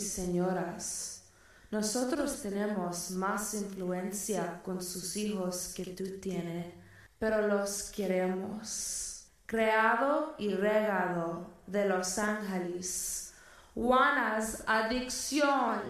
Señoras, nosotros tenemos más influencia con sus hijos que tú tienes, pero los queremos. Creado y regado de Los Ángeles. Juana's Adicción.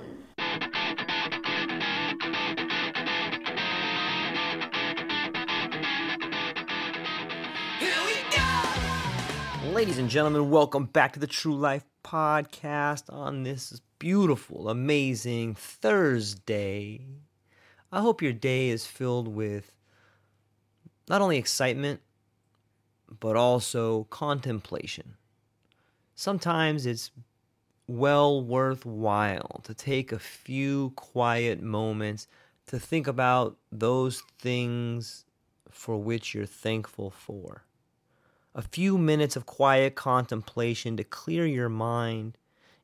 Ladies and gentlemen, welcome back to the True Life Podcast on this beautiful, amazing Thursday. I hope your day is filled with not only excitement, but also contemplation. Sometimes it's well worthwhile to take a few quiet moments to think about those things for which you're thankful for a few minutes of quiet contemplation to clear your mind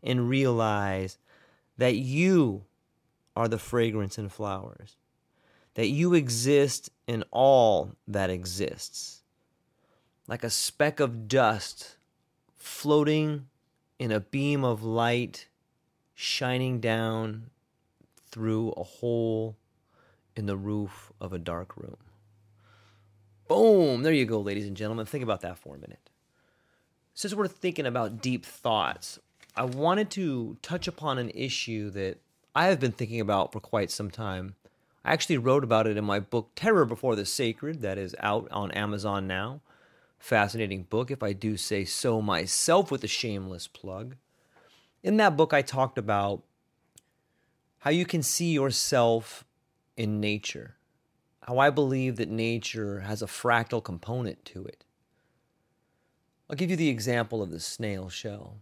and realize that you are the fragrance and flowers, that you exist in all that exists, like a speck of dust floating in a beam of light shining down through a hole in the roof of a dark room. Boom! There you go, ladies and gentlemen. Think about that for a minute. Since we're thinking about deep thoughts, I wanted to touch upon an issue that I have been thinking about for quite some time. I actually wrote about it in my book, Terror Before the Sacred, that is out on Amazon now. Fascinating book, if I do say so myself, with a shameless plug. In that book, I talked about how you can see yourself in nature how I believe that nature has a fractal component to it. I'll give you the example of the snail shell.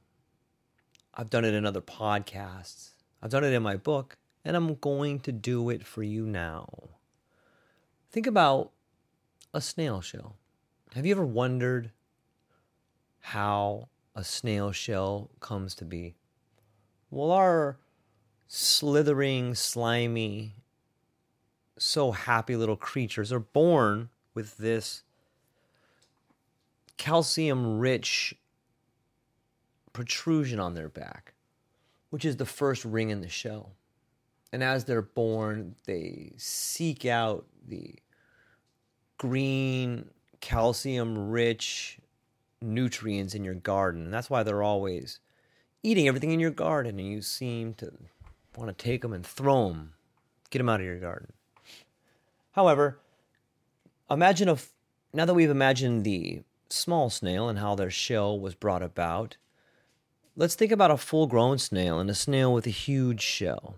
I've done it in other podcasts, I've done it in my book, and I'm going to do it for you now. Think about a snail shell. Have you ever wondered how a snail shell comes to be? Well, our slithering, slimy, so happy little creatures are born with this calcium rich protrusion on their back, which is the first ring in the shell. And as they're born, they seek out the green, calcium rich nutrients in your garden. And that's why they're always eating everything in your garden, and you seem to want to take them and throw them, get them out of your garden. However, imagine if now that we've imagined the small snail and how their shell was brought about, let's think about a full grown snail and a snail with a huge shell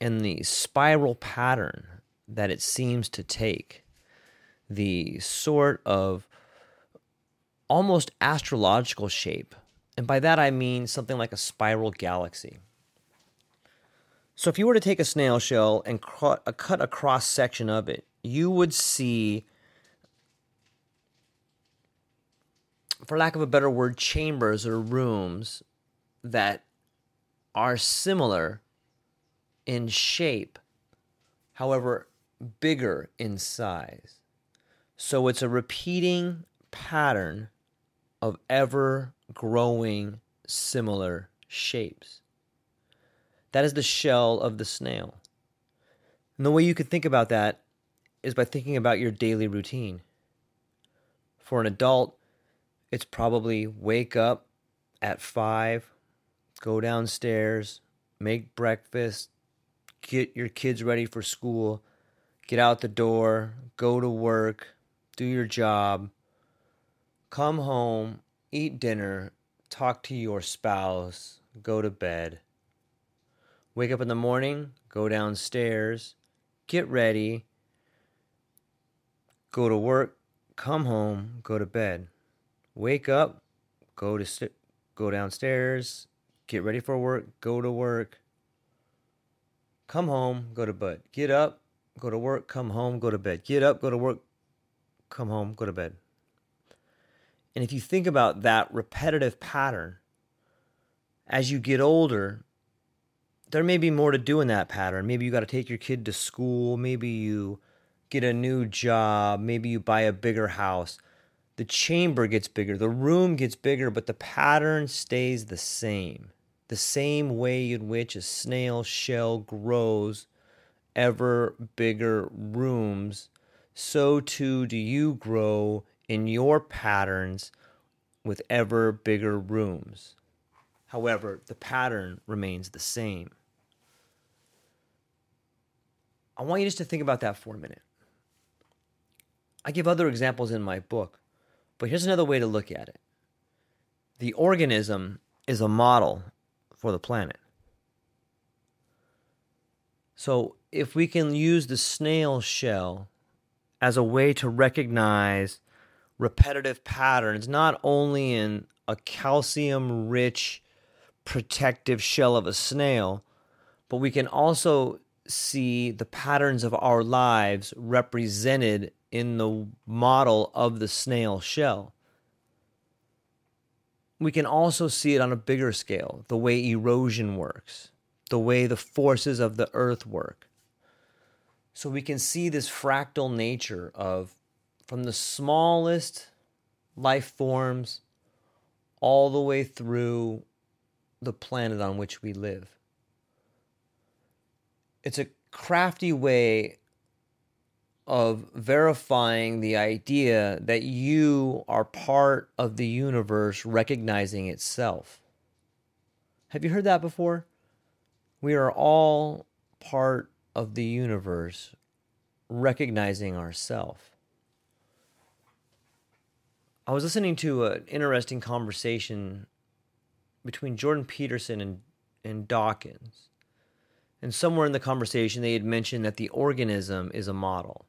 and the spiral pattern that it seems to take, the sort of almost astrological shape. And by that I mean something like a spiral galaxy. So if you were to take a snail shell and uh, cut a cross section of it, you would see, for lack of a better word, chambers or rooms that are similar in shape, however, bigger in size. So it's a repeating pattern of ever growing similar shapes. That is the shell of the snail. And the way you could think about that is by thinking about your daily routine. For an adult, it's probably wake up at five, go downstairs, make breakfast, get your kids ready for school, get out the door, go to work, do your job, come home, eat dinner, talk to your spouse, go to bed. Wake up in the morning, go downstairs, get ready, go to work, come home, go to bed. Wake up, go to st- go downstairs, get ready for work, go to work. Come home, go to bed. Get up, go to work, come home, go to bed. Get up, go to work, come home, go to bed. And if you think about that repetitive pattern, as you get older, there may be more to do in that pattern. Maybe you got to take your kid to school. Maybe you get a new job. Maybe you buy a bigger house. The chamber gets bigger, the room gets bigger, but the pattern stays the same. The same way in which a snail shell grows ever bigger rooms, so too do you grow in your patterns with ever bigger rooms. However, the pattern remains the same. I want you just to think about that for a minute. I give other examples in my book, but here's another way to look at it the organism is a model for the planet. So, if we can use the snail shell as a way to recognize repetitive patterns, not only in a calcium rich protective shell of a snail, but we can also see the patterns of our lives represented in the model of the snail shell. We can also see it on a bigger scale, the way erosion works, the way the forces of the earth work. So we can see this fractal nature of from the smallest life forms all the way through the planet on which we live it's a crafty way of verifying the idea that you are part of the universe recognizing itself. Have you heard that before? We are all part of the universe recognizing ourself. I was listening to an interesting conversation between Jordan Peterson and, and Dawkins. And somewhere in the conversation, they had mentioned that the organism is a model.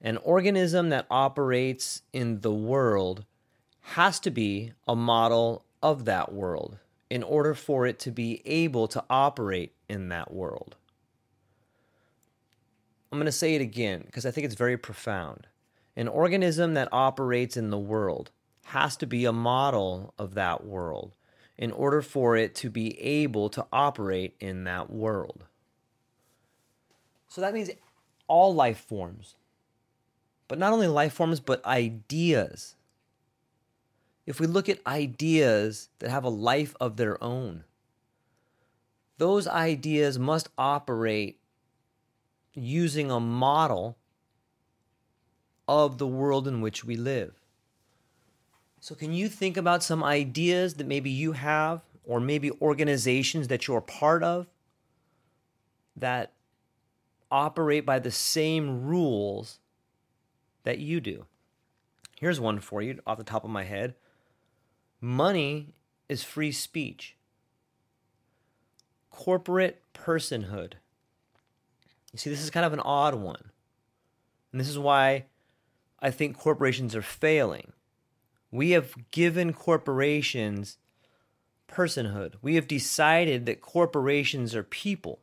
An organism that operates in the world has to be a model of that world in order for it to be able to operate in that world. I'm going to say it again because I think it's very profound. An organism that operates in the world has to be a model of that world in order for it to be able to operate in that world. So that means all life forms, but not only life forms, but ideas. If we look at ideas that have a life of their own, those ideas must operate using a model of the world in which we live. So, can you think about some ideas that maybe you have, or maybe organizations that you're part of that operate by the same rules that you do? Here's one for you off the top of my head money is free speech, corporate personhood. You see, this is kind of an odd one. And this is why I think corporations are failing we have given corporations personhood. We have decided that corporations are people.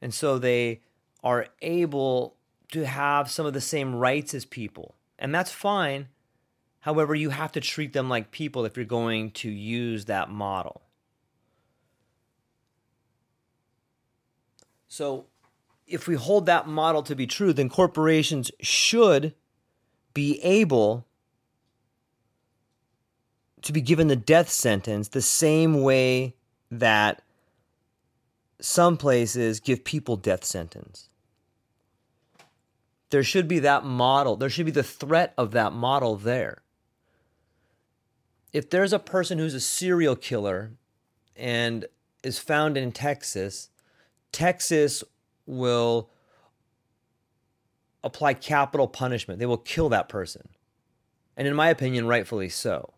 And so they are able to have some of the same rights as people. And that's fine. However, you have to treat them like people if you're going to use that model. So, if we hold that model to be true, then corporations should be able to be given the death sentence the same way that some places give people death sentence. There should be that model. There should be the threat of that model there. If there's a person who's a serial killer and is found in Texas, Texas will apply capital punishment. They will kill that person. And in my opinion, rightfully so.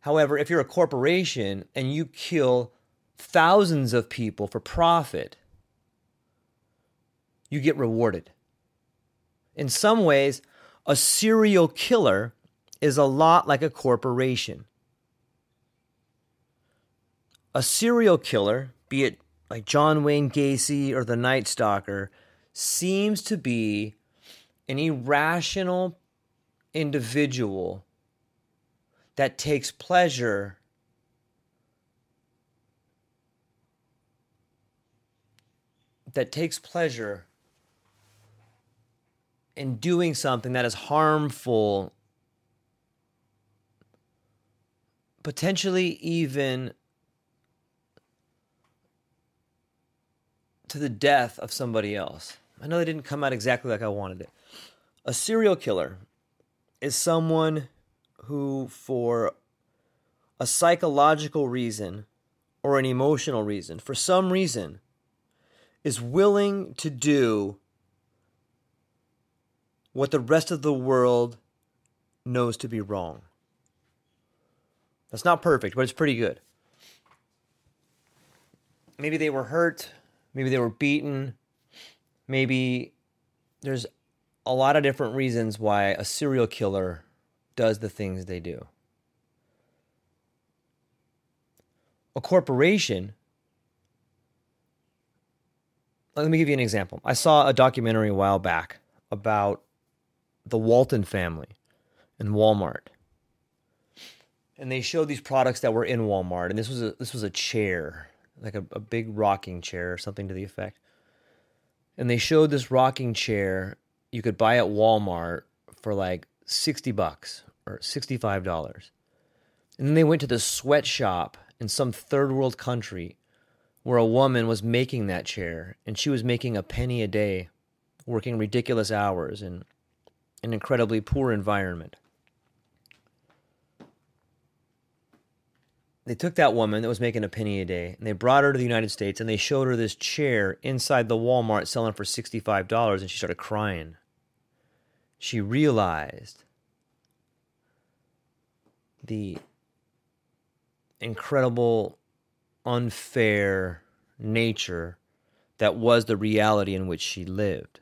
However, if you're a corporation and you kill thousands of people for profit, you get rewarded. In some ways, a serial killer is a lot like a corporation. A serial killer, be it like John Wayne Gacy or the Night Stalker, seems to be an irrational individual that takes pleasure that takes pleasure in doing something that is harmful potentially even to the death of somebody else. I know they didn't come out exactly like I wanted it. A serial killer is someone who, for a psychological reason or an emotional reason, for some reason, is willing to do what the rest of the world knows to be wrong. That's not perfect, but it's pretty good. Maybe they were hurt, maybe they were beaten, maybe there's a lot of different reasons why a serial killer does the things they do. A corporation, let me give you an example. I saw a documentary a while back about the Walton family and Walmart. And they showed these products that were in Walmart, and this was a this was a chair, like a, a big rocking chair or something to the effect. And they showed this rocking chair you could buy at Walmart for like 60 bucks or $65. And then they went to the sweatshop in some third world country where a woman was making that chair and she was making a penny a day, working ridiculous hours in an incredibly poor environment. They took that woman that was making a penny a day and they brought her to the United States and they showed her this chair inside the Walmart selling for $65 and she started crying. She realized the incredible, unfair nature that was the reality in which she lived.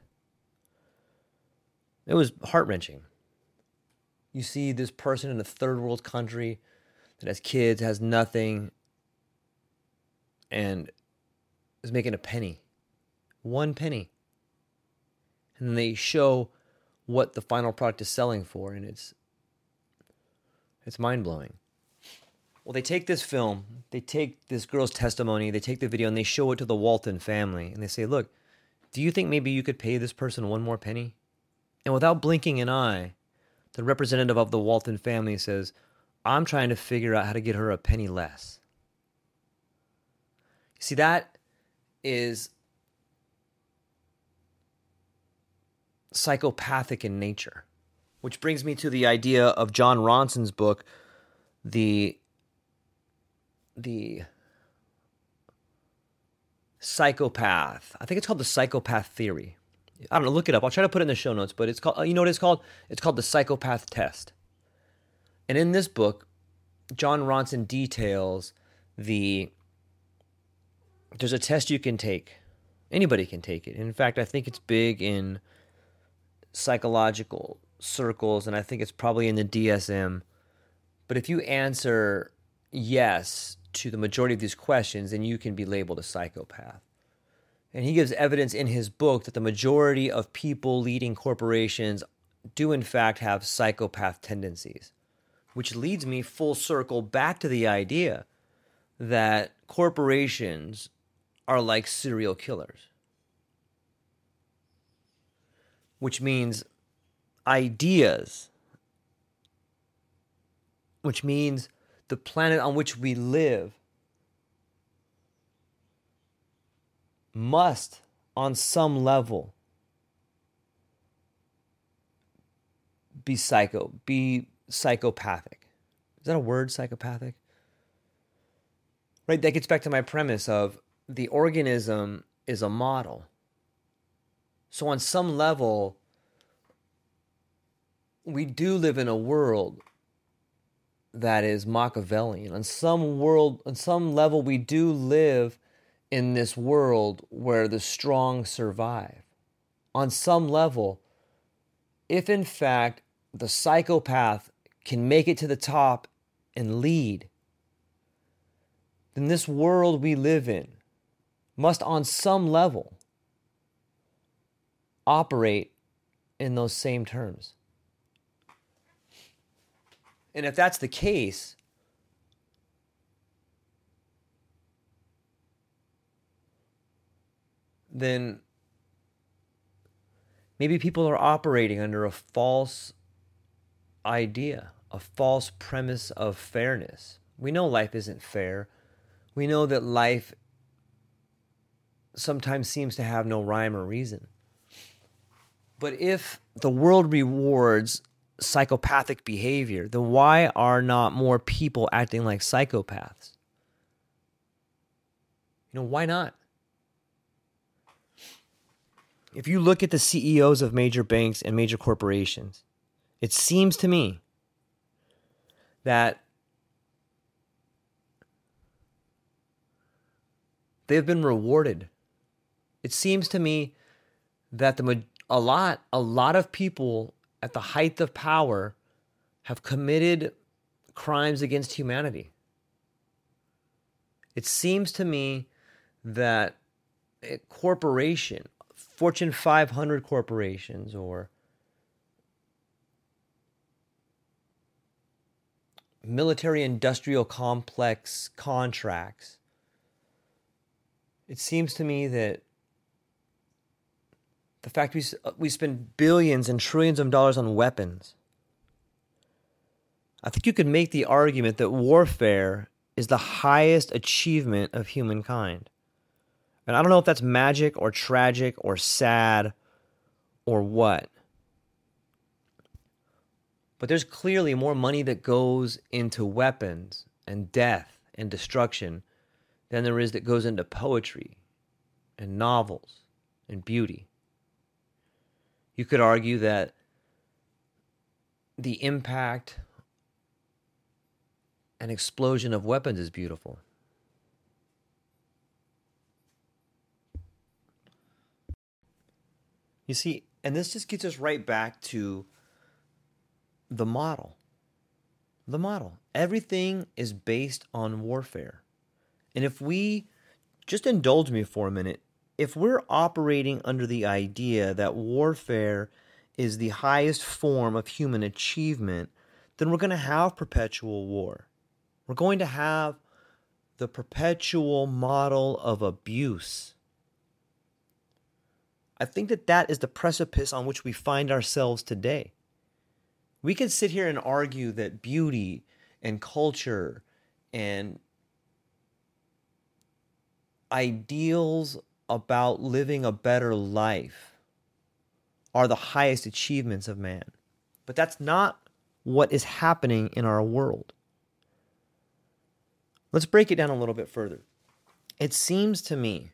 It was heart wrenching. You see this person in a third world country that has kids, has nothing, and is making a penny. One penny. And they show what the final product is selling for, and it's it's mind blowing. Well, they take this film, they take this girl's testimony, they take the video, and they show it to the Walton family, and they say, "Look, do you think maybe you could pay this person one more penny?" And without blinking an eye, the representative of the Walton family says, I'm trying to figure out how to get her a penny less. See, that is psychopathic in nature, which brings me to the idea of Jon Ronson's book, the the psychopath. I think it's called the psychopath theory. I don't know. Look it up. I'll try to put it in the show notes. But it's called. Uh, you know what it's called? It's called the psychopath test. And in this book, Jon Ronson details the. There's a test you can take. Anybody can take it. In fact, I think it's big in psychological circles, and I think it's probably in the DSM. But if you answer yes to the majority of these questions, then you can be labeled a psychopath. And he gives evidence in his book that the majority of people leading corporations do, in fact, have psychopath tendencies, which leads me full circle back to the idea that corporations are like serial killers, which means ideas, which means the planet on which we live must, on some level, be psycho, be psychopathic. Is that a word, psychopathic? Right, that gets back to my premise of the organism is a model. So, on some level, we do live in a world that is Machiavellian. On some world, on some level, we do live in this world where the strong survive. On some level, if in fact the psychopath can make it to the top and lead, then this world we live in must, on some level, operate in those same terms. And if that's the case, then maybe people are operating under a false idea, a false premise of fairness. We know life isn't fair. We know that life sometimes seems to have no rhyme or reason. But if the world rewards psychopathic behavior, then why are not more people acting like psychopaths? You know, why not? If you look at the CEOs of major banks and major corporations, it seems to me that they've been rewarded. It seems to me that the a lot a lot of people at the height of power have committed crimes against humanity. It seems to me that a corporation, Fortune 500 corporations, or military industrial complex contracts, it seems to me that the fact we, uh, we spend billions and trillions of dollars on weapons. I think you could make the argument that warfare is the highest achievement of humankind. And I don't know if that's magic or tragic or sad or what. But there's clearly more money that goes into weapons and death and destruction than there is that goes into poetry and novels and beauty. You could argue that the impact and explosion of weapons is beautiful. You see, and this just gets us right back to the model. The model. Everything is based on warfare. And if we just indulge me for a minute, if we're operating under the idea that warfare is the highest form of human achievement, then we're going to have perpetual war. We're going to have the perpetual model of abuse. I think that that is the precipice on which we find ourselves today. We can sit here and argue that beauty and culture and ideals about living a better life are the highest achievements of man. But that's not what is happening in our world. Let's break it down a little bit further. It seems to me,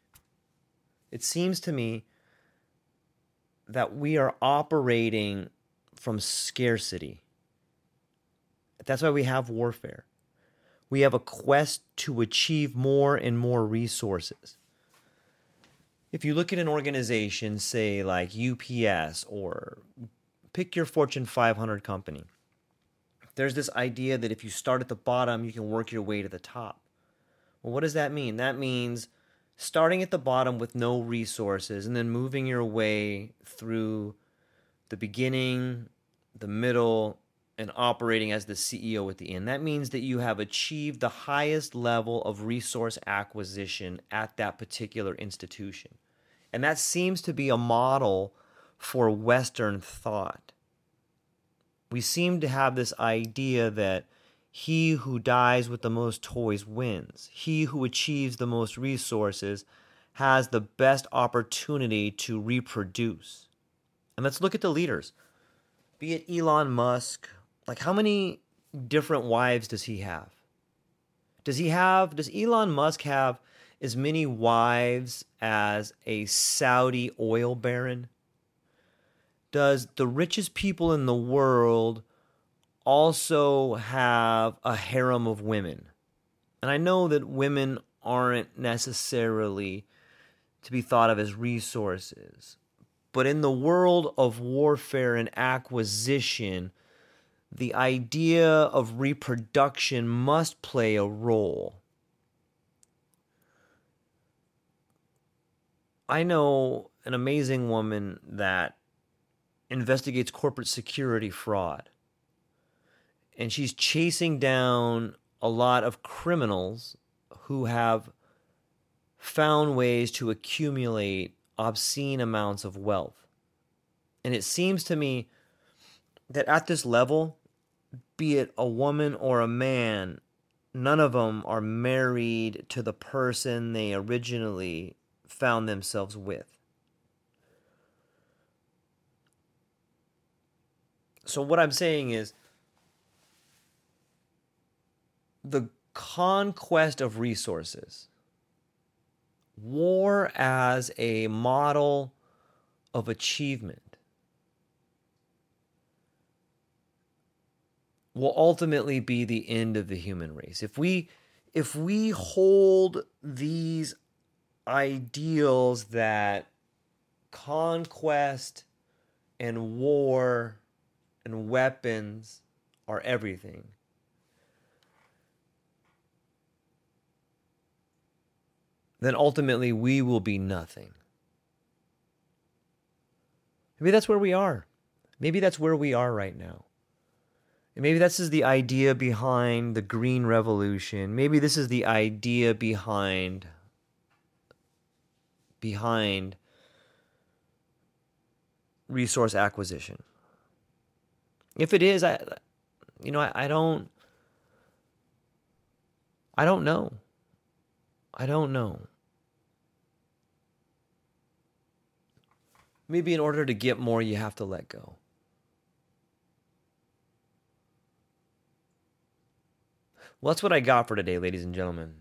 it seems to me that we are operating from scarcity. That's why we have warfare. We have a quest to achieve more and more resources if you look at an organization, say like UPS or pick your Fortune 500 company, there's this idea that if you start at the bottom, you can work your way to the top. Well, what does that mean? That means starting at the bottom with no resources and then moving your way through the beginning the middle, and operating as the CEO at the end. That means that you have achieved the highest level of resource acquisition at that particular institution. And that seems to be a model for Western thought. We seem to have this idea that he who dies with the most toys wins. He who achieves the most resources has the best opportunity to reproduce. And let's look at the leaders. Be it Elon Musk, like how many different wives does he have? Does he have does Elon Musk have as many wives as a Saudi oil baron? Does the richest people in the world also have a harem of women? And I know that women aren't necessarily to be thought of as resources, but in the world of warfare and acquisition, the idea of reproduction must play a role. I know an amazing woman that investigates corporate security fraud. And she's chasing down a lot of criminals who have found ways to accumulate obscene amounts of wealth. And it seems to me that at this level, be it a woman or a man, none of them are married to the person they originally found themselves with. So, what I'm saying is the conquest of resources, war as a model of achievement will ultimately be the end of the human race. If we if we hold these ideals that conquest and war and weapons are everything. Then ultimately we will be nothing. Maybe that's where we are. Maybe that's where we are right now. Maybe this is the idea behind the Green Revolution. Maybe this is the idea behind behind resource acquisition. If it is, I you know, I, I don't I don't know. I don't know. Maybe in order to get more, you have to let go. Well, that's what I got for today, ladies and gentlemen.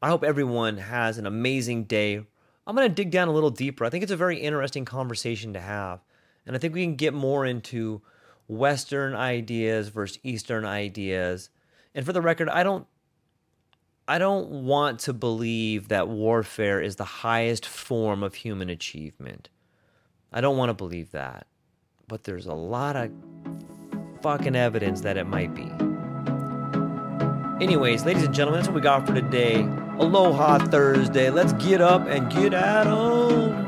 I hope everyone has an amazing day. I'm going to dig down a little deeper. I think it's a very interesting conversation to have. And I think we can get more into Western ideas versus Eastern ideas. And for the record, I don't I don't want to believe that warfare is the highest form of human achievement. I don't want to believe that. But there's a lot of fucking evidence that it might be. Anyways, ladies and gentlemen, that's what we got for today. Aloha Thursday. Let's get up and get at 'em.